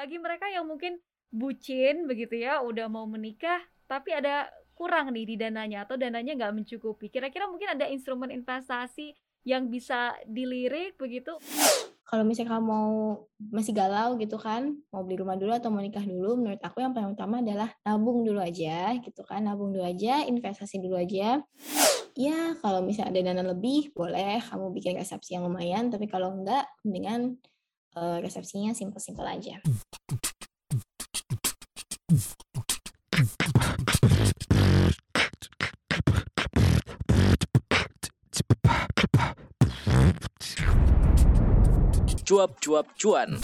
Bagi mereka yang mungkin bucin begitu ya, udah mau menikah tapi ada kurang nih di dananya atau dananya nggak mencukupi. Kira-kira mungkin ada instrumen investasi yang bisa dilirik begitu? Kalau misalnya kamu mau masih galau gitu kan, mau beli rumah dulu atau mau nikah dulu, menurut aku yang paling utama adalah nabung dulu aja gitu kan, nabung dulu aja, investasi dulu aja. Ya kalau misalnya ada dana lebih, boleh kamu bikin resepsi yang lumayan, tapi kalau enggak, mendingan uh, resepsinya simpel-simpel aja. cuap-cuap cuan.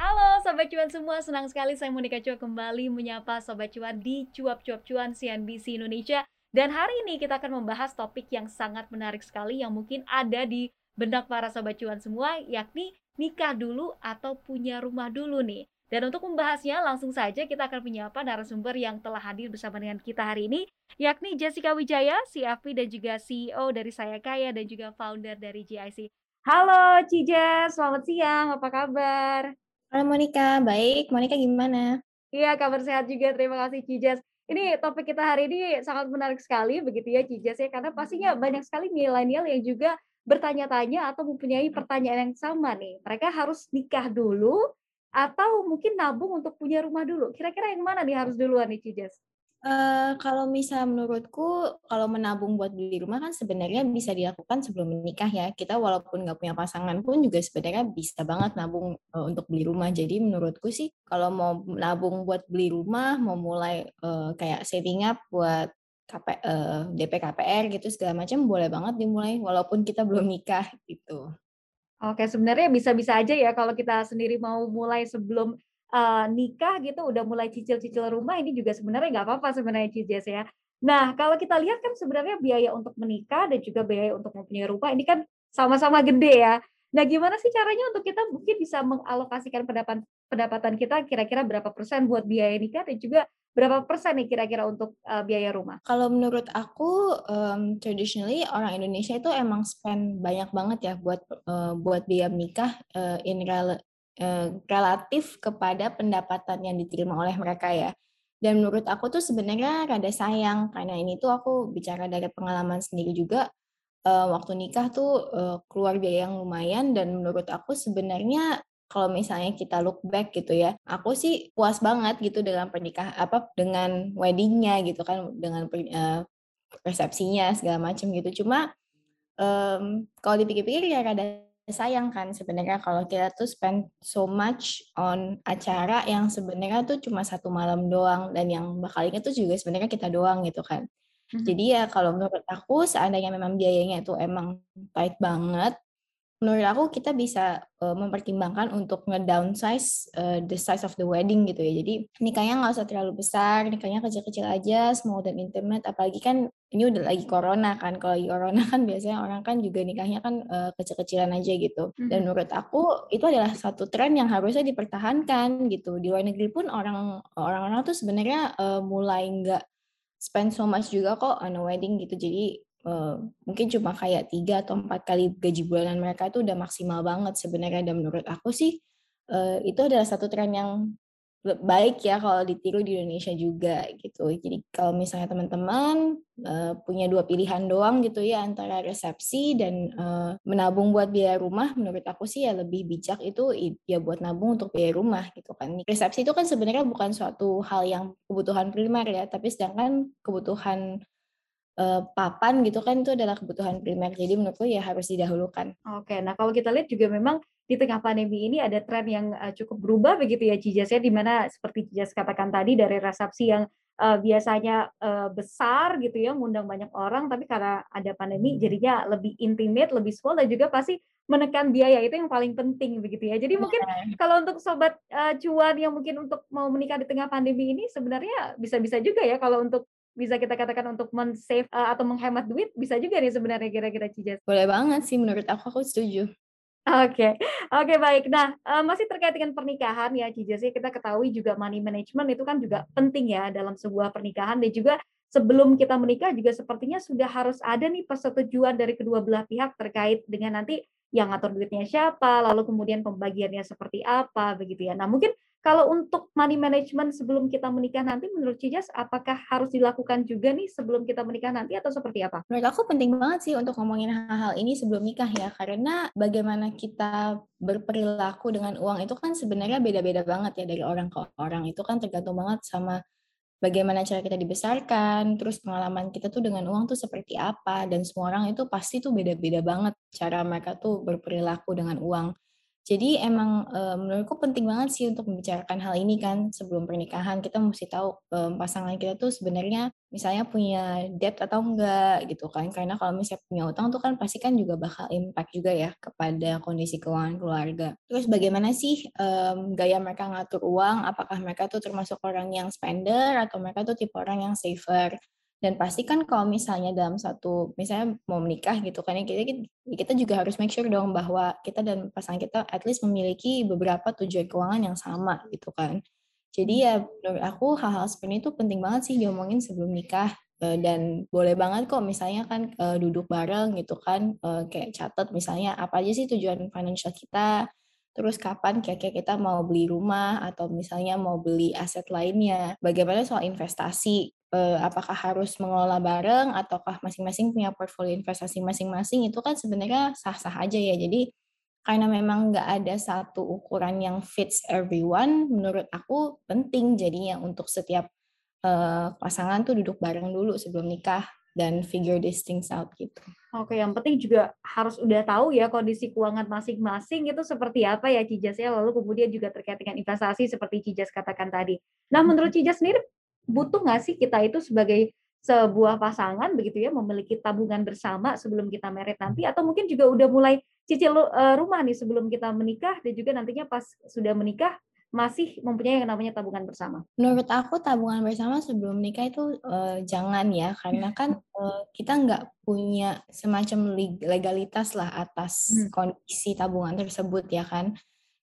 Halo Sobat Cuan semua, senang sekali saya Monika Cuap kembali menyapa Sobat Cuan di Cuap-Cuap Cuan CNBC Indonesia. Dan hari ini kita akan membahas topik yang sangat menarik sekali yang mungkin ada di benak para Sobat Cuan semua, yakni nikah dulu atau punya rumah dulu nih. Dan untuk membahasnya, langsung saja kita akan menyapa narasumber yang telah hadir bersama dengan kita hari ini, yakni Jessica Wijaya, CFP dan juga CEO dari Saya Kaya dan juga founder dari GIC. Halo Cija, selamat siang, apa kabar? Halo Monica, baik. Monica gimana? Iya, kabar sehat juga. Terima kasih Cijas. Ini topik kita hari ini sangat menarik sekali begitu ya Cijas ya, karena pastinya banyak sekali milenial yang juga bertanya-tanya atau mempunyai pertanyaan yang sama nih. Mereka harus nikah dulu atau mungkin nabung untuk punya rumah dulu. Kira-kira yang mana nih harus duluan nih Cijas? Uh, kalau misal menurutku, kalau menabung buat beli rumah kan sebenarnya bisa dilakukan sebelum menikah ya. Kita walaupun nggak punya pasangan pun juga sebenarnya bisa banget nabung uh, untuk beli rumah. Jadi menurutku sih kalau mau nabung buat beli rumah, mau mulai uh, kayak saving up buat KP, uh, DP KPR gitu segala macam boleh banget dimulai walaupun kita belum nikah gitu. Oke, sebenarnya bisa-bisa aja ya kalau kita sendiri mau mulai sebelum uh, nikah gitu udah mulai cicil-cicil rumah ini juga sebenarnya nggak apa-apa sebenarnya Cijes ya. Nah kalau kita lihat kan sebenarnya biaya untuk menikah dan juga biaya untuk mempunyai rumah ini kan sama-sama gede ya. Nah gimana sih caranya untuk kita mungkin bisa mengalokasikan pendapatan pendapatan kita kira-kira berapa persen buat biaya nikah dan juga berapa persen nih kira-kira untuk uh, biaya rumah? Kalau menurut aku um, traditionally orang Indonesia itu emang spend banyak banget ya buat uh, buat biaya nikah uh, in rel Eh, relatif kepada pendapatan yang diterima oleh mereka ya. Dan menurut aku tuh sebenarnya rada sayang karena ini tuh aku bicara dari pengalaman sendiri juga uh, waktu nikah tuh uh, keluar biaya yang lumayan dan menurut aku sebenarnya kalau misalnya kita look back gitu ya, aku sih puas banget gitu dengan pernikah apa dengan weddingnya gitu kan dengan uh, resepsinya segala macam gitu. Cuma um, kalau dipikir-pikir ya rada sayang kan sebenarnya kalau kita tuh spend so much on acara yang sebenarnya tuh cuma satu malam doang dan yang bakal inget tuh juga sebenarnya kita doang gitu kan. Mm-hmm. Jadi ya kalau menurut aku seandainya memang biayanya itu emang tight banget, menurut aku kita bisa uh, mempertimbangkan untuk nge-downsize uh, the size of the wedding gitu ya. Jadi nikahnya nggak usah terlalu besar, nikahnya kecil-kecil aja, small dan intimate. Apalagi kan ini udah lagi corona kan. Kalau lagi corona kan biasanya orang kan juga nikahnya kan uh, kecil-kecilan aja gitu. Dan hmm. menurut aku itu adalah satu tren yang harusnya dipertahankan gitu. Di luar negeri pun orang orang-orang tuh sebenarnya uh, mulai nggak spend so much juga kok on a wedding gitu. Jadi Uh, mungkin cuma kayak tiga atau empat kali gaji bulanan mereka itu udah maksimal banget sebenarnya dan menurut aku sih uh, itu adalah satu tren yang baik ya kalau ditiru di Indonesia juga gitu. Jadi kalau misalnya teman-teman uh, punya dua pilihan doang gitu ya antara resepsi dan menabung buat biaya rumah, menurut aku sih ya lebih bijak itu ya buat nabung untuk biaya rumah gitu kan. Resepsi itu kan sebenarnya bukan suatu hal yang kebutuhan primer ya, tapi sedangkan kebutuhan uh, papan gitu kan itu adalah kebutuhan primer. Jadi menurutku ya harus didahulukan. Oke, nah kalau kita lihat juga memang di tengah pandemi ini ada tren yang uh, cukup berubah begitu ya Cijas ya, di mana seperti Cijas katakan tadi dari resepsi yang uh, biasanya uh, besar gitu ya, mengundang banyak orang, tapi karena ada pandemi jadinya lebih intimate, lebih small dan juga pasti menekan biaya itu yang paling penting begitu ya. Jadi mungkin kalau untuk sobat uh, cuan yang mungkin untuk mau menikah di tengah pandemi ini sebenarnya bisa-bisa juga ya kalau untuk bisa kita katakan untuk men-save uh, atau menghemat duit bisa juga nih sebenarnya kira-kira Cijas. Boleh banget sih menurut aku aku setuju. Oke, okay. oke okay, baik. Nah, uh, masih terkait dengan pernikahan ya Cijas ya kita ketahui juga money management itu kan juga penting ya dalam sebuah pernikahan dan juga sebelum kita menikah juga sepertinya sudah harus ada nih persetujuan dari kedua belah pihak terkait dengan nanti yang ngatur duitnya siapa, lalu kemudian pembagiannya seperti apa begitu ya. Nah, mungkin kalau untuk money management sebelum kita menikah nanti menurut Cijas apakah harus dilakukan juga nih sebelum kita menikah nanti atau seperti apa? Menurut aku penting banget sih untuk ngomongin hal-hal ini sebelum nikah ya karena bagaimana kita berperilaku dengan uang itu kan sebenarnya beda-beda banget ya dari orang ke orang itu kan tergantung banget sama bagaimana cara kita dibesarkan, terus pengalaman kita tuh dengan uang tuh seperti apa, dan semua orang itu pasti tuh beda-beda banget cara mereka tuh berperilaku dengan uang. Jadi emang, eee, menurutku penting banget sih untuk membicarakan hal ini kan sebelum pernikahan. Kita mesti tahu, mmm, pasangan kita tuh sebenarnya misalnya punya debt atau enggak gitu kan. Karena kalau misalnya punya utang tuh kan pasti kan juga bakal impact juga ya kepada kondisi keuangan keluarga. Terus bagaimana sih, mmm, gaya mereka ngatur uang, apakah mereka tuh termasuk orang yang spender atau mereka tuh tipe orang yang saver. Dan pasti kan kalau misalnya dalam satu misalnya mau menikah gitu kan ya, kita kita juga harus make sure dong bahwa kita dan pasangan kita at least memiliki beberapa tujuan keuangan yang sama gitu kan. Jadi ya menurut aku hal-hal seperti itu penting banget sih diomongin sebelum nikah, dan boleh banget kok misalnya kan, duduk bareng gitu kan, kayak catat misalnya apa aja sih tujuan financial kita, terus kapan kira-kira kita mau beli rumah atau misalnya mau beli aset lainnya, bagaimana soal investasi, uh, apakah harus mengelola bareng ataukah masing-masing punya portfolio investasi masing-masing? Itu kan sebenarnya sah-sah aja ya. Jadi karena memang nggak ada satu ukuran yang fits everyone, menurut aku penting jadinya untuk setiap uh, pasangan tuh duduk bareng dulu sebelum nikah dan figure these things out gitu. Oke, yang penting juga harus udah tahu ya kondisi keuangan masing-masing itu seperti apa ya Cijas ya, lalu kemudian juga terkait dengan investasi seperti Cijas katakan tadi. Nah, menurut Cijas sendiri butuh nggak sih kita itu sebagai sebuah pasangan begitu ya memiliki tabungan bersama sebelum kita merit nanti atau mungkin juga udah mulai cicil uh, rumah nih sebelum kita menikah dan juga nantinya pas sudah menikah masih mempunyai yang namanya tabungan bersama? Menurut aku tabungan bersama sebelum menikah itu uh, jangan ya, karena kan uh, kita nggak punya semacam legalitas lah atas hmm. kondisi tabungan tersebut ya kan.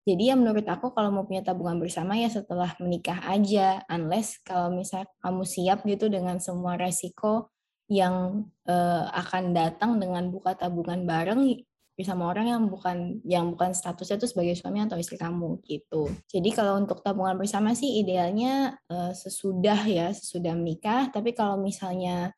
Jadi ya menurut aku kalau mau punya tabungan bersama ya setelah menikah aja, unless kalau misalnya kamu siap gitu dengan semua resiko yang uh, akan datang dengan buka tabungan bareng bersama orang yang bukan yang bukan statusnya itu sebagai suami atau istri kamu gitu. Jadi kalau untuk tabungan bersama sih idealnya uh, sesudah ya sesudah menikah. Tapi kalau misalnya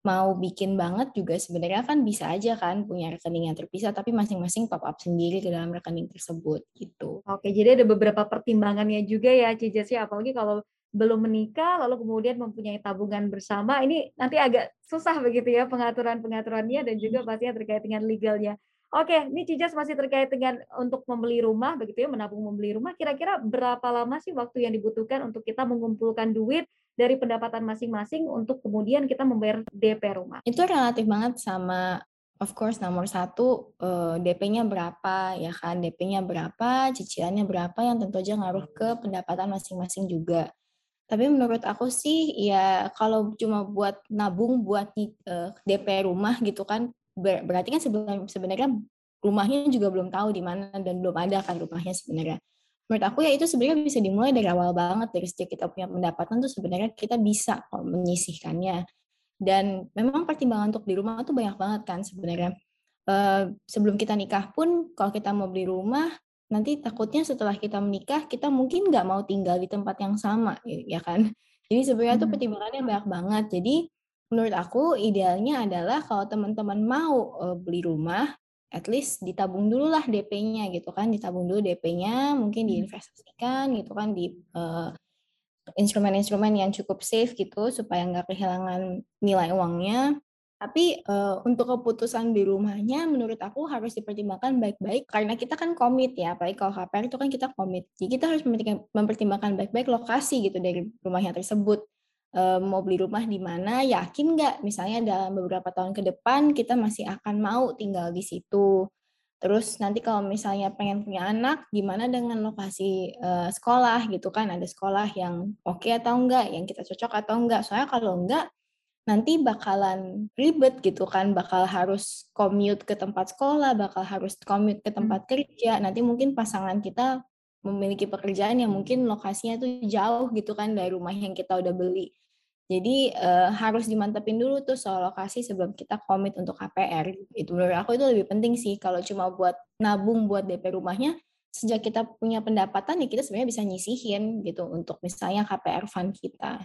mau bikin banget juga sebenarnya kan bisa aja kan punya rekening yang terpisah tapi masing-masing top up sendiri ke dalam rekening tersebut gitu. Oke, jadi ada beberapa pertimbangannya juga ya Cijes ya apalagi kalau belum menikah lalu kemudian mempunyai tabungan bersama ini nanti agak susah begitu ya pengaturan-pengaturannya dan juga pastinya terkait dengan legalnya. Oke, ini Cijas masih terkait dengan untuk membeli rumah begitu ya, menabung membeli rumah. Kira-kira berapa lama sih waktu yang dibutuhkan untuk kita mengumpulkan duit dari pendapatan masing-masing untuk kemudian kita membayar DP rumah? Itu relatif banget sama of course nomor satu eh, DP-nya berapa ya kan, DP-nya berapa, cicilannya berapa yang tentu aja ngaruh ke pendapatan masing-masing juga. Tapi menurut aku sih ya kalau cuma buat nabung buat uh, DP rumah gitu kan berarti kan sebenarnya rumahnya juga belum tahu di mana dan belum ada kan rumahnya sebenarnya. Menurut aku ya itu sebenarnya bisa dimulai dari awal banget dari sejak kita punya pendapatan tuh sebenarnya kita bisa kok menyisihkannya. Dan memang pertimbangan untuk di rumah tuh banyak banget kan sebenarnya. Uh, sebelum kita nikah pun kalau kita mau beli rumah nanti takutnya setelah kita menikah kita mungkin nggak mau tinggal di tempat yang sama ya kan. Jadi sebenarnya hmm. tuh pertimbangannya banyak banget. Jadi menurut aku idealnya adalah kalau teman-teman mau uh, beli rumah, at least ditabung dulu lah DP-nya gitu kan, ditabung dulu DP-nya, mungkin hmm. diinvestasikan gitu kan di uh, instrumen-instrumen yang cukup safe gitu supaya nggak kehilangan nilai uangnya. Tapi uh, untuk keputusan di rumahnya menurut aku harus dipertimbangkan baik-baik karena kita kan komit ya, apalagi kalau KPR itu kan kita komit. Jadi kita harus mempertimbangkan baik-baik lokasi gitu dari rumahnya tersebut mau beli rumah di mana, yakin nggak misalnya dalam beberapa tahun ke depan kita masih akan mau tinggal di situ. Terus nanti kalau misalnya pengen punya anak, gimana dengan lokasi uh, sekolah gitu kan? Ada sekolah yang oke okay atau enggak, yang kita cocok atau enggak. Soalnya kalau enggak, nanti bakalan ribet gitu kan, bakal harus commute ke tempat sekolah, bakal harus commute ke tempat hmm. kerja. Nanti mungkin pasangan kita memiliki pekerjaan yang mungkin lokasinya tuh jauh gitu kan dari rumah yang kita udah beli. Jadi uh, harus dimantepin dulu tuh soal lokasi sebelum kita komit untuk KPR. Itu menurut aku itu lebih penting sih. Kalau cuma buat nabung buat DP rumahnya, sejak kita punya pendapatan ya kita sebenarnya bisa nyisihin gitu untuk misalnya KPR fund kita.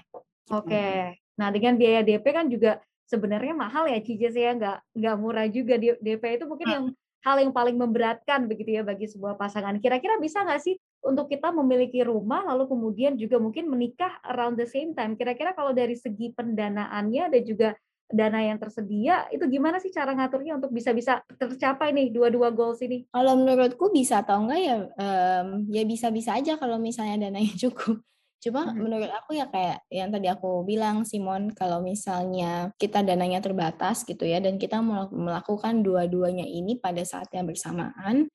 Oke. Nah dengan biaya DP kan juga sebenarnya mahal ya Cijes ya, nggak nggak murah juga DP itu mungkin yang hal yang paling memberatkan begitu ya bagi sebuah pasangan. Kira-kira bisa nggak sih untuk kita memiliki rumah lalu kemudian juga mungkin menikah around the same time? Kira-kira kalau dari segi pendanaannya dan juga dana yang tersedia itu gimana sih cara ngaturnya untuk bisa-bisa tercapai nih dua-dua goals ini? Kalau menurutku bisa atau enggak ya um, ya bisa-bisa aja kalau misalnya dananya cukup. Cuma hmm. menurut aku ya kayak yang tadi aku bilang Simon kalau misalnya kita dananya terbatas gitu ya dan kita melakukan dua-duanya ini pada saat yang bersamaan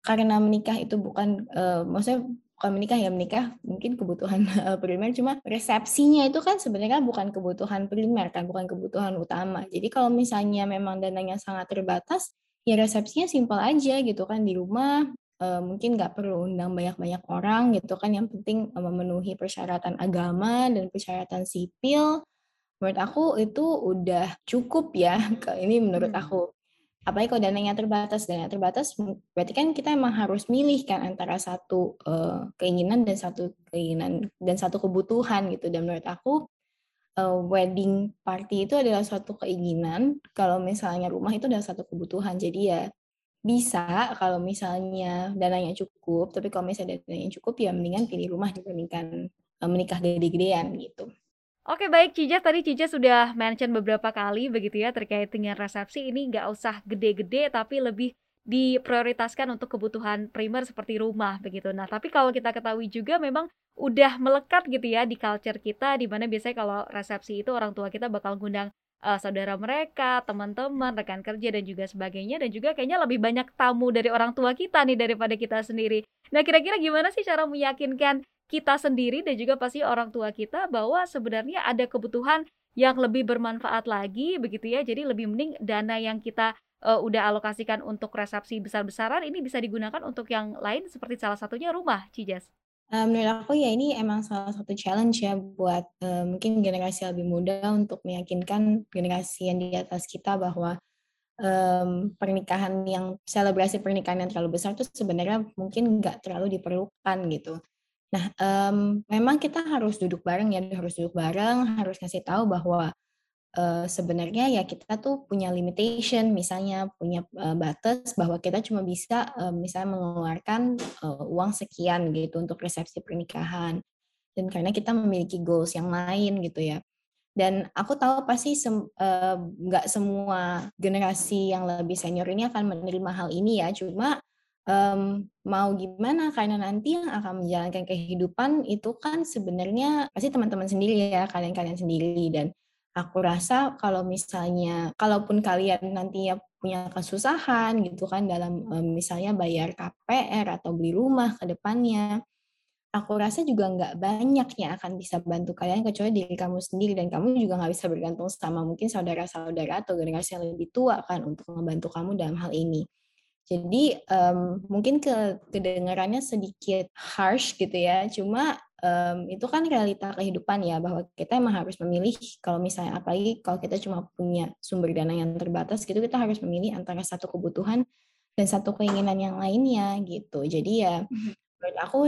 karena menikah itu bukan uh, maksudnya bukan menikah ya menikah mungkin kebutuhan uh, primer cuma resepsinya itu kan sebenarnya bukan kebutuhan primer kan bukan kebutuhan utama jadi kalau misalnya memang dananya sangat terbatas ya resepsinya simpel aja gitu kan di rumah uh, mungkin nggak perlu undang banyak-banyak orang gitu kan. Yang penting uh, memenuhi persyaratan agama dan persyaratan sipil. Menurut aku itu udah cukup ya ini menurut hmm. aku. Apalagi kalau dananya terbatas. Dana terbatas berarti kan kita emang harus milih kan antara satu uh, keinginan dan satu keinginan dan satu kebutuhan gitu. Dan menurut aku uh, wedding party itu adalah suatu keinginan. Kalau misalnya rumah itu adalah satu kebutuhan. Jadi ya bisa kalau misalnya dananya cukup, tapi kalau misalnya dananya cukup ya mendingan pilih rumah dibandingkan uh, menikah gede-gedean gitu. Oke baik Cija, tadi Cija sudah mention beberapa kali begitu ya terkait dengan resepsi ini nggak usah gede-gede tapi lebih diprioritaskan untuk kebutuhan primer seperti rumah begitu. Nah tapi kalau kita ketahui juga memang udah melekat gitu ya di culture kita di mana biasanya kalau resepsi itu orang tua kita bakal ngundang uh, saudara mereka, teman-teman, rekan kerja dan juga sebagainya dan juga kayaknya lebih banyak tamu dari orang tua kita nih daripada kita sendiri. Nah, kira-kira gimana sih cara meyakinkan kita sendiri dan juga pasti orang tua kita bahwa sebenarnya ada kebutuhan yang lebih bermanfaat lagi begitu ya. Jadi lebih mending dana yang kita uh, udah alokasikan untuk resepsi besar-besaran ini bisa digunakan untuk yang lain seperti salah satunya rumah, Cijas. Uh, menurut aku ya ini emang salah satu challenge ya buat uh, mungkin generasi lebih muda untuk meyakinkan generasi yang di atas kita bahwa um, pernikahan yang selebrasi pernikahan yang terlalu besar itu sebenarnya mungkin nggak terlalu diperlukan gitu. Nah, um, memang kita harus duduk bareng ya, harus duduk bareng, harus ngasih tahu bahwa uh, sebenarnya ya kita tuh punya limitation, misalnya punya uh, batas bahwa kita cuma bisa uh, misalnya mengeluarkan uh, uang sekian gitu untuk resepsi pernikahan. Dan karena kita memiliki goals yang lain gitu ya. Dan aku tahu pasti nggak sem uh, semua generasi yang lebih senior ini akan menerima hal ini ya. Cuma um, mau gimana karena nanti yang akan menjalankan kehidupan itu kan sebenarnya pasti teman-teman sendiri ya kalian-kalian sendiri dan Aku rasa kalau misalnya kalaupun kalian nantinya punya kesusahan gitu kan dalam misalnya bayar KPR atau beli rumah ke depannya, aku rasa juga nggak banyak yang akan bisa bantu kalian kecuali diri kamu sendiri dan kamu juga nggak bisa bergantung sama mungkin saudara-saudara atau generasi yang lebih tua kan untuk membantu kamu dalam hal ini. Jadi um, mungkin ke kedengarannya sedikit harsh gitu ya, cuma um, itu kan realita kehidupan ya bahwa kita emang harus memilih kalau misalnya apalagi kalau kita cuma punya sumber dana yang terbatas gitu kita harus memilih antara satu kebutuhan dan satu keinginan yang lainnya gitu jadi ya mhm. menurut aku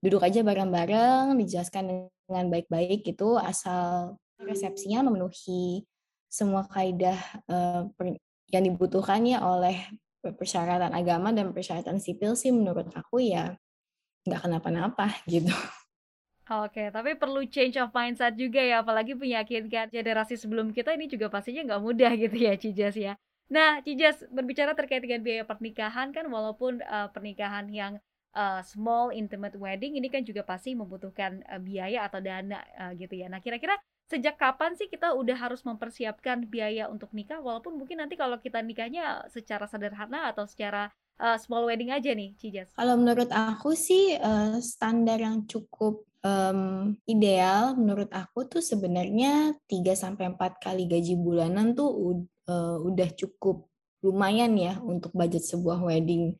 duduk aja bareng-bareng dijelaskan dengan baik-baik gitu asal resepsinya memenuhi semua kaidah uh, yang dibutuhkannya oleh persyaratan agama dan persyaratan sipil sih menurut aku ya nggak kenapa-napa gitu. Oke, tapi perlu change of mindset juga ya, apalagi meyakinkan generasi sebelum kita ini juga pastinya nggak mudah gitu ya, Cijas ya. Nah, Cijas berbicara terkait dengan biaya pernikahan kan, walaupun uh, pernikahan yang uh, small intimate wedding ini kan juga pasti membutuhkan uh, biaya atau dana uh, gitu ya. Nah, kira-kira sejak kapan sih kita udah harus mempersiapkan biaya untuk nikah, walaupun mungkin nanti kalau kita nikahnya secara sederhana atau secara uh, small wedding aja nih, Cijas? Kalau menurut aku sih uh, standar yang cukup um, ideal menurut aku tuh sebenarnya 3 sampai 4 kali gaji bulanan tuh uh, udah cukup lumayan ya untuk budget sebuah wedding.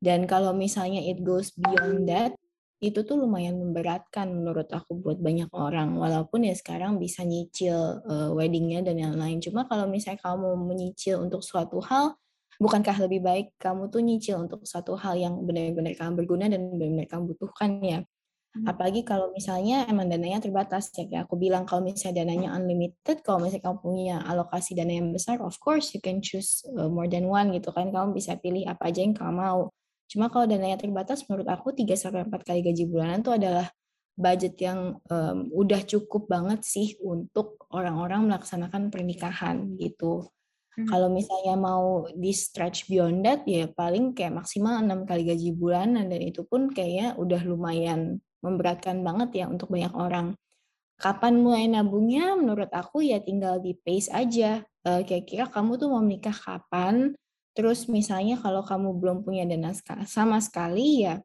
Dan kalau misalnya it goes beyond that, itu tuh lumayan memberatkan menurut aku buat banyak orang. Walaupun ya sekarang bisa nyicil uh, weddingnya dan yang lain. Cuma kalau misalnya kamu menyicil untuk suatu hal, bukankah lebih baik kamu tuh nyicil untuk suatu hal yang benar-benar kamu berguna dan benar-benar kamu butuhkan ya. Hmm. Apalagi kalau misalnya emang dananya terbatas ya kayak aku bilang kalau misalnya dananya unlimited, kalau misalnya kamu punya alokasi dana yang besar, of course you can choose uh, more than one gitu kan. Kamu bisa pilih apa aja yang kamu mau. Cuma kalau dananya terbatas, menurut aku 3 sampai 4 kali gaji bulanan itu adalah budget yang um, udah cukup banget sih untuk orang-orang melaksanakan pernikahan gitu. Hmm. Kalau misalnya mau di stretch beyond that ya paling kayak maksimal enam kali gaji bulanan dan itu pun kayaknya udah lumayan memberatkan banget ya untuk banyak orang. Kapan mulai nabungnya? Menurut aku ya tinggal di pace aja. Uh, kira-kira kamu tuh mau menikah kapan? Terus misalnya kalau kamu belum punya dana sama sekali ya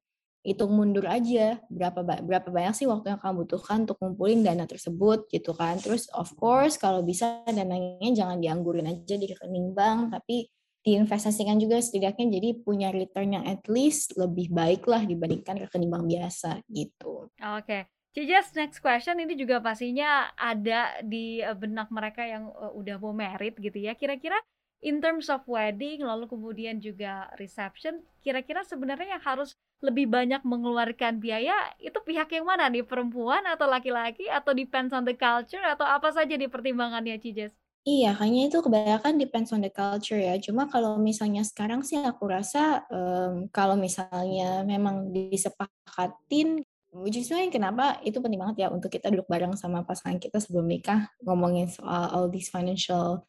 hitung mundur aja berapa berapa banyak sih waktu yang kamu butuhkan untuk ngumpulin dana tersebut gitu kan. Terus of course kalau bisa dananya jangan dianggurin aja di rekening bank tapi diinvestasikan juga setidaknya jadi punya return yang at least lebih baik lah dibandingkan rekening bank biasa gitu. Oke. Okay. Cijas, next question ini juga pastinya ada di eh, benak mereka yang uh, udah mau merit gitu ya. Kira-kira in terms of wedding lalu kemudian juga reception kira-kira sebenarnya yang harus lebih banyak mengeluarkan biaya itu pihak yang mana nih perempuan atau laki-laki atau depends on the culture atau apa saja di pertimbangannya Cijes? Iya, kayaknya itu kebanyakan depends on the culture ya. Cuma kalau misalnya sekarang sih aku rasa um, kalau misalnya memang disepakatin, which is kenapa? Itu penting banget ya untuk kita duduk bareng sama pasangan kita sebelum nikah ngomongin soal all these financial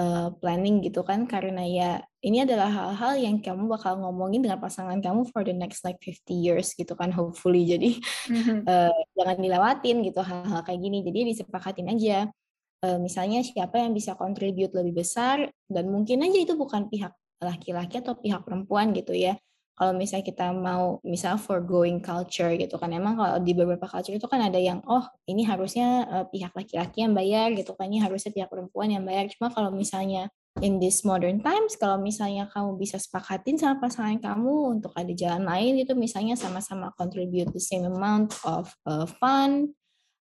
uh, planning gitu kan. Karena ya ini adalah hal-hal yang kamu bakal ngomongin dengan pasangan kamu for the next like 50 years gitu kan hopefully. Jadi mm-hmm. uh, jangan dilewatin gitu hal-hal kayak gini. Jadi disepakatin aja misalnya siapa yang bisa contribute lebih besar dan mungkin aja itu bukan pihak laki-laki atau pihak perempuan gitu ya. Kalau misalnya kita mau misal going culture gitu kan emang kalau di beberapa culture itu kan ada yang oh ini harusnya uh, pihak laki-laki yang bayar gitu kan ini harusnya pihak perempuan yang bayar. Cuma kalau misalnya in this modern times kalau misalnya kamu bisa sepakatin sama pasangan kamu untuk ada jalan lain itu misalnya sama-sama contribute the same amount of uh, fund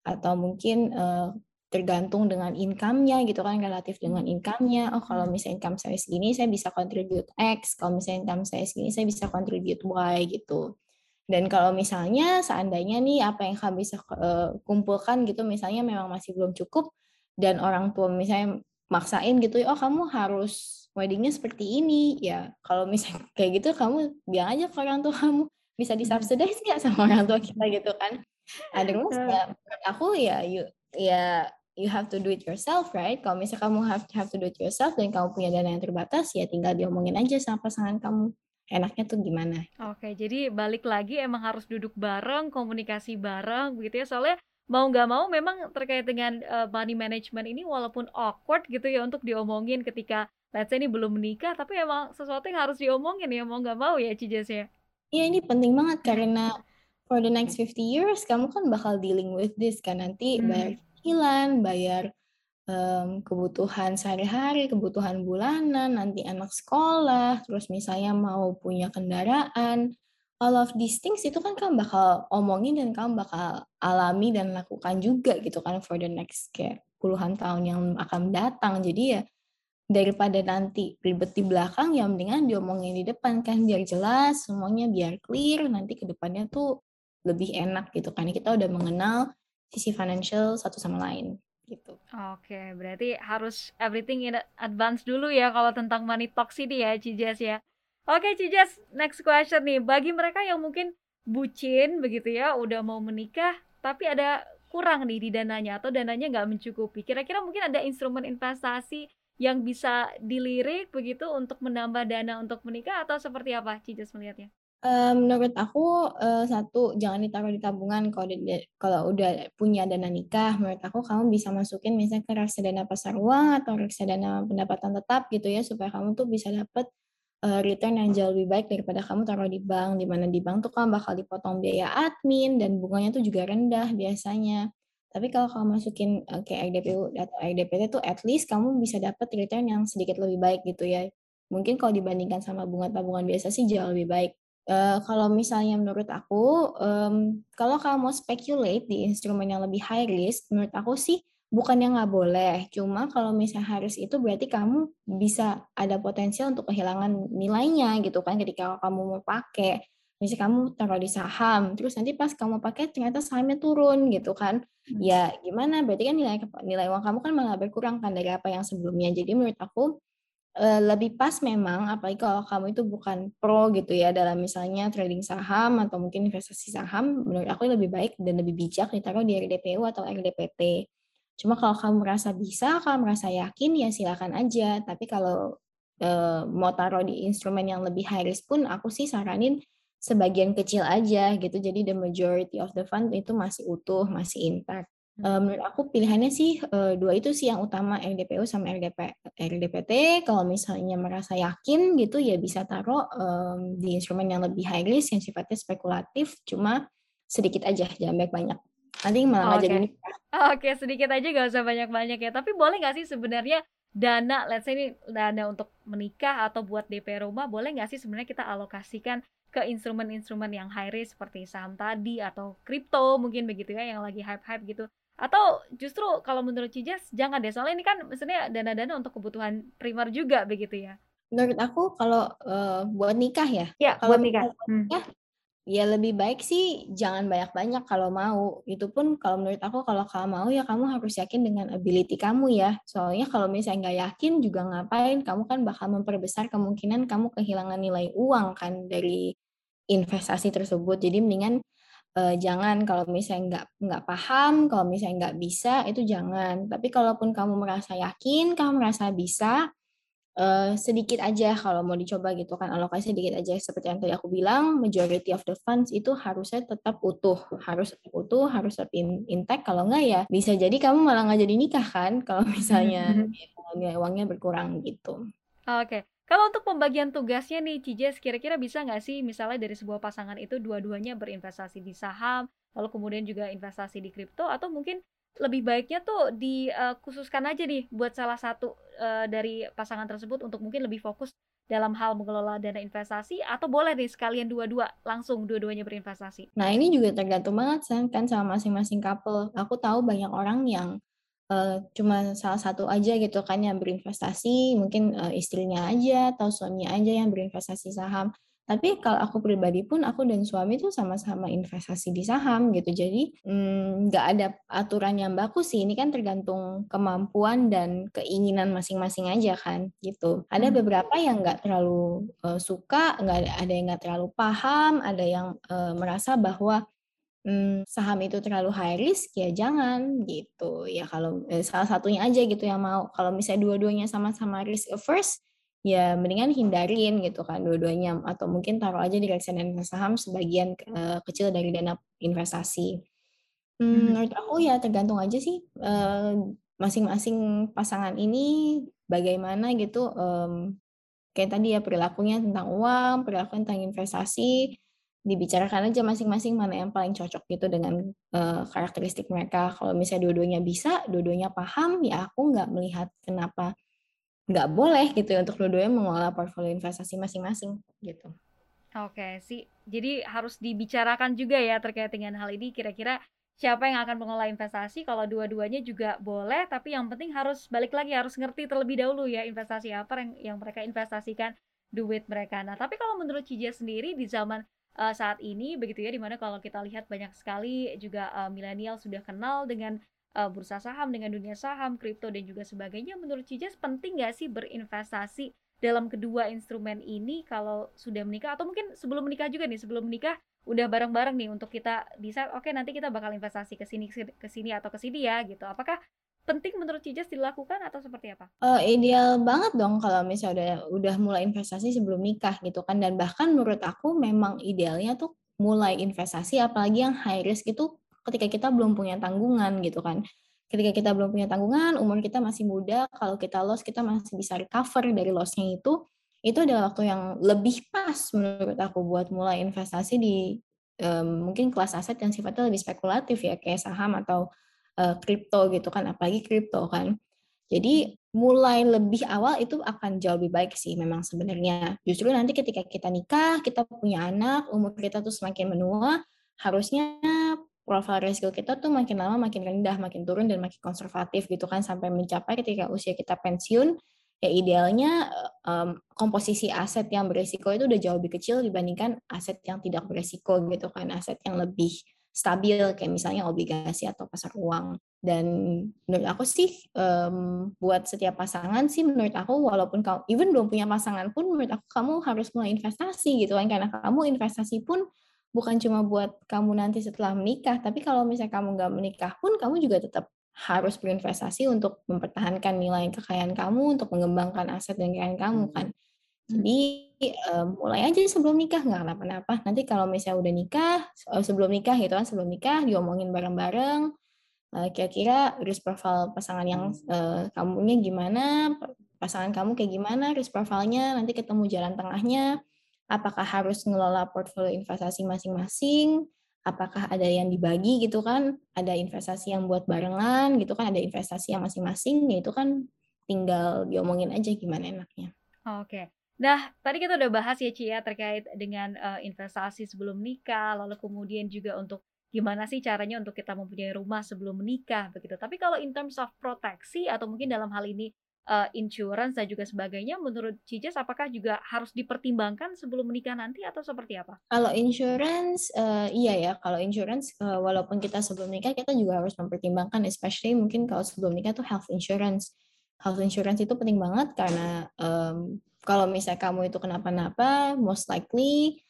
atau mungkin uh, tergantung dengan income-nya gitu kan relatif dengan hmm. income-nya. Oh kalau hmm. misalnya income saya segini saya bisa contribute X. Kalau misalnya income saya segini saya bisa contribute Y gitu. Dan kalau misalnya seandainya nih apa yang kamu bisa uh, kumpulkan gitu misalnya memang masih belum cukup dan orang tua misalnya maksain gitu oh kamu harus weddingnya seperti ini. Ya kalau misalnya kayak gitu kamu bilang aja ke orang tua kamu bisa disubsidize nggak sama orang tua kita? Gitu kan. Ada ya aku ya yuk ya you have to do it yourself, right? Kalau misalnya kamu have, have to do it yourself dan kamu punya dana yang terbatas, ya tinggal diomongin aja sama pasangan kamu. Enaknya tuh gimana? Oke, jadi balik lagi emang harus duduk bareng, komunikasi bareng, begitu ya. Soalnya mau nggak mau memang terkait dengan uh, money management ini walaupun awkward gitu ya untuk diomongin ketika let's say ini belum menikah, tapi emang sesuatu yang harus diomongin ya mau nggak mau ya Cijes ya. Iya ini penting banget karena for the next 50 years kamu kan bakal dealing with this kan nanti hmm. bayar bayar um, kebutuhan sehari-hari, kebutuhan bulanan, nanti anak sekolah, terus misalnya mau punya kendaraan, all of these things itu kan kamu bakal omongin dan kamu bakal alami dan lakukan juga gitu kan for the next kayak puluhan tahun yang akan datang. Jadi ya daripada nanti ribet di belakang ya mendingan diomongin di depan kan biar jelas semuanya biar clear nanti ke depannya tuh lebih enak gitu kan kita udah mengenal sisi financial satu sama lain gitu. Oke, berarti harus everything in advance dulu ya kalau tentang money talks ini ya Cijas ya. Oke Cijas, next question nih. Bagi mereka yang mungkin bucin begitu ya, udah mau menikah tapi ada kurang nih di dananya atau dananya nggak mencukupi. Kira-kira mungkin ada instrumen investasi yang bisa dilirik begitu untuk menambah dana untuk menikah atau seperti apa Cijas melihatnya? Menurut aku, satu jangan ditaruh di tabungan kalau kalau udah punya dana nikah, menurut aku kamu bisa masukin misalnya ke reksadana pasar uang atau reksadana pendapatan tetap gitu ya, supaya kamu tuh bisa dapet, return yang jauh lebih baik daripada kamu taruh di bank, di mana di bank tuh kan bakal dipotong biaya admin dan bunganya tuh juga rendah biasanya. Tapi kalau kamu masukin, kayak IDPU atau IDPT tuh at least kamu bisa dapet return yang sedikit lebih baik gitu ya. Mungkin kalau dibandingkan sama bunga tabungan biasa sih jauh lebih baik. Uh, kalau misalnya menurut aku, um, kalau kamu mau speculate di instrumen yang lebih high risk, menurut aku sih bukannya nggak boleh. Cuma kalau misalnya risk itu berarti kamu bisa ada potensial untuk kehilangan nilainya gitu kan ketika kamu mau pakai. Misalnya kamu taruh di saham, terus nanti pas kamu pakai ternyata sahamnya turun gitu kan. Hmm. Ya gimana? Berarti kan nilai nilai uang kamu kan malah berkurang kan dari apa yang sebelumnya. Jadi menurut aku lebih pas memang apalagi kalau kamu itu bukan pro gitu ya dalam misalnya trading saham atau mungkin investasi saham menurut aku lebih baik dan lebih bijak ditaruh di RDPU atau RDPT. Cuma kalau kamu merasa bisa, kalau merasa yakin ya silakan aja. Tapi kalau uh, mau taruh di instrumen yang lebih high risk pun aku sih saranin sebagian kecil aja gitu. Jadi the majority of the fund itu masih utuh, masih intact. Uh, menurut aku pilihannya sih uh, dua itu sih yang utama RDPU sama RDP, RDPT. Kalau misalnya merasa yakin gitu ya bisa taruh um, di instrumen yang lebih high risk yang sifatnya spekulatif, cuma sedikit aja, jangan banyak-banyak. Nanti malah oh, okay. jadi Oke, okay, sedikit aja gak usah banyak-banyak ya. Tapi boleh nggak sih sebenarnya dana, let's say ini dana untuk menikah atau buat DP rumah, boleh nggak sih sebenarnya kita alokasikan ke instrumen-instrumen yang high risk seperti saham tadi atau kripto mungkin begitu ya yang lagi hype-hype gitu atau justru kalau menurut Cijas jangan deh, soalnya ini kan maksudnya dana-dana untuk kebutuhan primer juga begitu ya? Menurut aku kalau, uh, buat nikah ya? Ya, kalau buat nikah. Hmm. ya lebih baik sih jangan banyak-banyak kalau mau. Itu pun kalau menurut aku kalau kamu mau ya kamu harus yakin dengan ability kamu ya. Soalnya kalau misalnya nggak yakin juga ngapain, kamu kan bakal memperbesar kemungkinan kamu kehilangan nilai uang kan dari investasi tersebut. Jadi mendingan uh, jangan kalau misalnya nggak nggak paham, kalau misalnya nggak bisa itu jangan. Tapi kalaupun kamu merasa yakin, kamu merasa bisa, uh, sedikit aja kalau mau dicoba gitu kan alokasi sedikit aja seperti yang tadi aku bilang, majority of the funds itu harusnya tetap utuh, harus tetap utuh, harus tetap in, intact. Kalau nggak ya bisa jadi kamu malah nggak jadi nikah kan kalau misalnya mm-hmm. nilai uangnya berkurang gitu. Oke. Okay. Kalau untuk pembagian tugasnya nih, Cijes, kira-kira bisa nggak sih misalnya dari sebuah pasangan itu dua-duanya berinvestasi di saham, lalu kemudian juga investasi di kripto, atau mungkin lebih baiknya tuh dikhususkan aja nih buat salah satu uh, dari pasangan tersebut untuk mungkin lebih fokus dalam hal mengelola dana investasi atau boleh nih sekalian dua-dua langsung dua-duanya berinvestasi. Nah ini juga tergantung banget kan sama masing-masing couple. Aku tahu banyak orang yang uh, cuma salah satu aja gitu kan yang berinvestasi, mungkin, uh, istrinya aja atau suaminya aja yang berinvestasi saham. Tapi kalau aku pribadi pun, aku dan suami tuh sama-sama investasi di saham gitu. Jadi, mmm, nggak ada aturan yang baku sih, ini kan tergantung kemampuan dan keinginan masing-masing aja kan, gitu. Ada hmm. beberapa yang nggak terlalu, uh, suka, nggak ada ada yang nggak terlalu paham, ada yang, uh, merasa bahwa hmm, saham itu terlalu high risk ya jangan gitu. Ya kalau eh, salah satunya aja gitu yang mau. Kalau misalnya dua-duanya sama-sama risk averse ya mendingan hindarin gitu kan dua-duanya. Atau mungkin taruh aja di reksadana saham sebagian uh, kecil dari dana investasi. Hmm, hmm. menurut aku ya tergantung aja sih uh, masing-masing pasangan ini bagaimana gitu um, kayak tadi ya perilakunya tentang uang perilaku tentang investasi dibicarakan aja masing-masing mana yang paling cocok gitu dengan uh, karakteristik mereka. Kalau misalnya dua-duanya bisa, dua-duanya paham, ya aku nggak melihat kenapa nggak boleh gitu ya untuk dua-duanya mengelola portfolio investasi masing-masing gitu. Oke sih, jadi harus dibicarakan juga ya terkait dengan hal ini. Kira-kira siapa yang akan mengelola investasi? Kalau dua-duanya juga boleh, tapi yang penting harus balik lagi harus ngerti terlebih dahulu ya investasi apa yang yang mereka investasikan duit mereka. Nah, tapi kalau menurut Cija sendiri di zaman uh, saat ini begitu ya di mana kalau kita lihat banyak sekali juga uh, milenial sudah kenal dengan uh, bursa saham dengan dunia saham kripto dan juga sebagainya menurut Cijas penting nggak sih berinvestasi dalam kedua instrumen ini kalau sudah menikah? Atau mungkin sebelum menikah juga nih sebelum menikah udah bareng-bareng nih untuk kita bisa oke okay, nanti kita bakal investasi ke sini ke sini atau ke sini ya gitu. Apakah penting menurut Cijas dilakukan atau seperti apa? Uh, ideal banget dong kalau misalnya udah udah mulai investasi sebelum nikah gitu kan dan bahkan menurut aku memang idealnya tuh mulai investasi apalagi yang high risk itu ketika kita belum punya tanggungan gitu kan. Ketika kita belum punya tanggungan, umur kita masih muda, kalau kita loss kita masih bisa recover dari lossnya itu, itu adalah waktu yang lebih pas menurut aku buat mulai investasi di um, mungkin kelas aset yang sifatnya lebih spekulatif ya kayak saham atau kripto uh, gitu kan apalagi kripto kan Jadi mulai lebih awal itu akan jauh lebih baik sih memang sebenarnya. Justru nanti ketika kita nikah, kita punya anak, umur kita tuh semakin menua, harusnya profil risiko kita tuh makin lama makin rendah, makin turun dan makin konservatif gitu kan sampai mencapai ketika usia kita pensiun ya idealnya um, komposisi aset yang berisiko itu udah jauh lebih kecil dibandingkan aset yang tidak berisiko gitu kan aset yang lebih stabil kayak misalnya obligasi atau pasar uang dan menurut aku sih um, buat setiap pasangan sih menurut aku walaupun kamu even belum punya pasangan pun menurut aku kamu harus mulai investasi gitu kan karena kamu investasi pun bukan cuma buat kamu nanti setelah menikah tapi kalau misalnya kamu nggak menikah pun kamu juga tetap harus berinvestasi untuk mempertahankan nilai kekayaan kamu, untuk mengembangkan aset dan kekayaan kamu hmm. kan. Jadi um, mulai aja sebelum nikah nggak kenapa-napa. Nanti kalau misalnya udah nikah, sebelum nikah gitu kan, sebelum nikah diomongin bareng-bareng. Uh, kira-kira risk profile pasangan yang uh, kamunya gimana, pasangan kamu kayak gimana, risk profile-nya, nanti ketemu jalan tengahnya. Apakah harus ngelola portfolio investasi masing-masing? apakah ada yang dibagi gitu kan, ada investasi yang buat barengan gitu kan, ada investasi yang masing-masing, ya itu kan tinggal diomongin aja gimana enaknya. Oke. Nah, tadi kita udah bahas ya Cia terkait dengan uh, investasi sebelum nikah, lalu kemudian juga untuk gimana sih caranya untuk kita mempunyai rumah sebelum menikah begitu. Tapi kalau in terms of proteksi atau mungkin dalam hal ini uh, insurance dan juga sebagainya, menurut Cijes apakah juga harus dipertimbangkan sebelum menikah nanti atau seperti apa? Kalau insurance, uh, iya ya. Kalau insurance, uh, walaupun kita sebelum nikah, kita juga harus mempertimbangkan, especially mungkin kalau sebelum nikah tuh health insurance. Health insurance itu penting banget karena um, kalau misalnya kamu itu kenapa-napa, most likely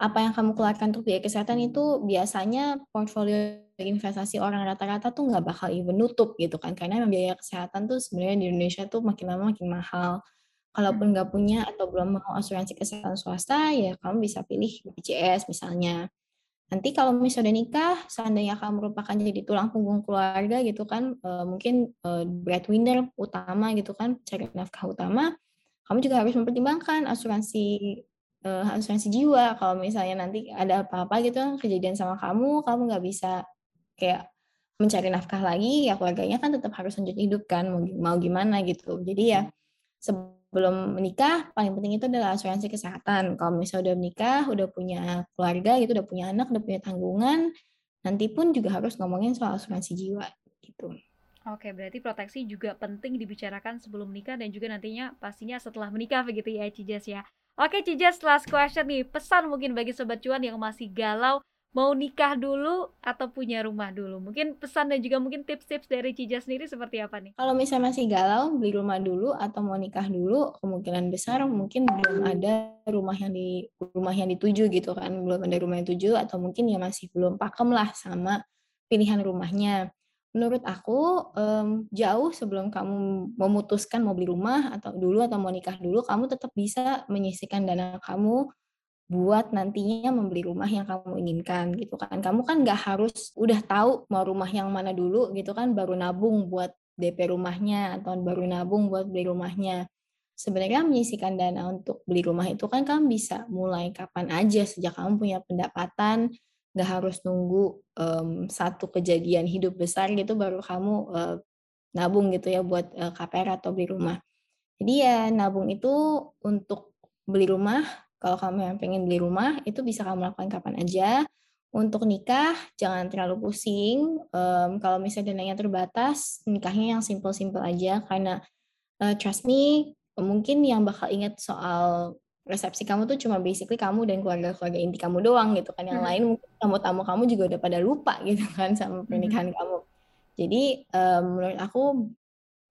apa yang kamu keluarkan untuk biaya kesehatan itu biasanya portfolio investasi orang rata-rata tuh nggak bakal even nutup gitu kan. Karena biaya kesehatan tuh sebenarnya di Indonesia tuh makin lama makin mahal. Kalaupun nggak punya atau belum mau asuransi kesehatan swasta ya kamu bisa pilih BPJS misalnya. Nanti kalau misalnya udah nikah seandainya kamu merupakan jadi tulang punggung keluarga gitu kan uh, mungkin uh, breadwinner utama gitu kan cari nafkah utama kamu juga harus mempertimbangkan asuransi uh, asuransi jiwa. Kalau misalnya nanti ada apa-apa gitu kejadian sama kamu kamu nggak bisa kayak mencari nafkah lagi ya keluarganya kan tetap harus lanjut hidup kan mau, mau gimana gitu. Jadi ya sebelum menikah paling penting itu adalah asuransi kesehatan. Kalau misalnya udah menikah udah punya keluarga gitu udah punya anak udah punya tanggungan nanti pun juga harus ngomongin soal asuransi jiwa gitu Oke, berarti proteksi juga penting dibicarakan sebelum menikah dan juga nantinya pastinya setelah menikah begitu ya Cijas ya. Oke Cijas, last question nih. Pesan mungkin bagi Sobat Cuan yang masih galau mau nikah dulu atau punya rumah dulu? Mungkin pesan dan juga mungkin tips-tips dari Cijas sendiri seperti apa nih? Kalau misalnya masih galau, beli rumah dulu atau mau nikah dulu, kemungkinan besar mungkin belum ada rumah yang di rumah yang dituju gitu kan, belum ada rumah yang dituju atau mungkin ya masih belum pakem lah sama pilihan rumahnya menurut aku um, jauh sebelum kamu memutuskan mau beli rumah atau dulu atau mau nikah dulu, kamu tetap bisa menyisihkan dana kamu buat nantinya membeli rumah yang kamu inginkan gitu kan. Kamu kan nggak harus udah tahu mau rumah yang mana dulu gitu kan baru nabung buat DP rumahnya atau baru nabung buat beli rumahnya. Sebenarnya menyisihkan dana untuk beli rumah itu kan kamu bisa mulai kapan aja sejak kamu punya pendapatan nggak harus nunggu um, satu kejadian hidup besar gitu baru kamu uh, nabung gitu ya buat uh, KPR atau beli rumah. Jadi ya nabung itu untuk beli rumah. Kalau kamu yang pengen beli rumah itu bisa kamu lakukan kapan aja. Untuk nikah jangan terlalu pusing. Um, kalau misalnya dananya terbatas, nikahnya yang simple-simple aja karena uh, trust me mungkin yang bakal ingat soal resepsi kamu tuh cuma basically kamu dan keluarga-keluarga inti kamu doang gitu kan. Yang hmm. lain tamu-tamu kamu juga udah pada lupa gitu kan sama pernikahan hmm. kamu. Jadi um, menurut aku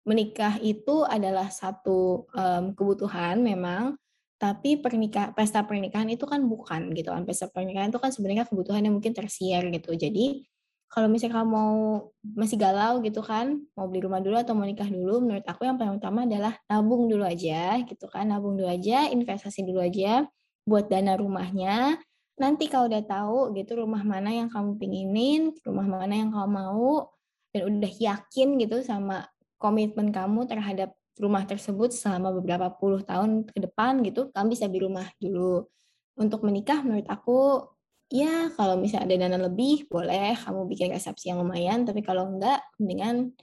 menikah itu adalah satu um, kebutuhan memang, tapi pernikah pesta pernikahan itu kan bukan gitu kan. Pesta pernikahan itu kan sebenarnya kebutuhan yang mungkin tersier gitu. Jadi kalau misalnya kamu mau masih galau gitu kan, mau beli rumah dulu atau mau nikah dulu, menurut aku yang paling utama adalah nabung dulu aja gitu kan, nabung dulu aja, investasi dulu aja buat dana rumahnya. Nanti kalau udah tahu gitu rumah mana yang kamu pinginin, rumah mana yang kamu mau, dan udah yakin gitu sama komitmen kamu terhadap rumah tersebut selama beberapa puluh tahun ke depan gitu, kamu bisa beli rumah dulu. Untuk menikah menurut aku ya kalau misalnya ada dana lebih boleh kamu bikin resepsi yang lumayan tapi kalau enggak mendingan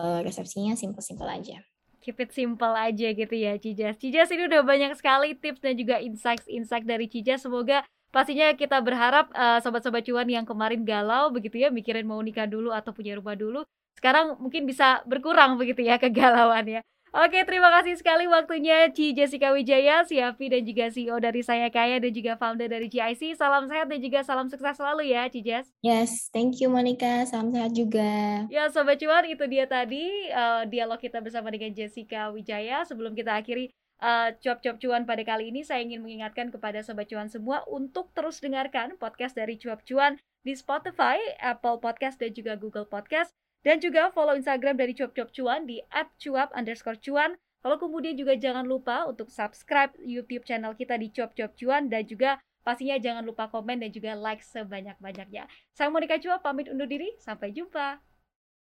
uh, resepsinya simple-simple aja. Keep it simple aja gitu ya Cijas. Cijas ini udah banyak sekali tips dan juga insight-insight dari Cijas. Semoga pastinya kita berharap uh, sobat-sobat cuan yang kemarin galau begitu ya mikirin mau nikah dulu atau punya rumah dulu sekarang mungkin bisa berkurang begitu ya kegalauannya. Oke, terima kasih sekali waktunya Ci Jessica Wijaya, CFP dan juga CEO dari Saya Kaya dan juga founder dari GIC. Salam sehat dan juga salam sukses selalu ya, Ci Jess. Yes, thank you Monica. Salam sehat juga. Ya, Sobat Cuan, itu dia tadi uh, dialog kita bersama dengan Jessica Wijaya. Sebelum kita akhiri uh, cuap-cuap cuan pada kali ini, saya ingin mengingatkan kepada Sobat Cuan semua untuk terus dengarkan podcast dari Cuap Cuan di Spotify, Apple Podcast, dan juga Google Podcast dan juga follow Instagram dari cuap-cuap cuan di @cuap underscore cuan. Lalu kemudian juga jangan lupa untuk subscribe YouTube channel kita di cuap-cuap cuan dan juga pastinya jangan lupa komen dan juga like sebanyak-banyaknya. Saya Monika Cuap pamit undur diri, sampai jumpa.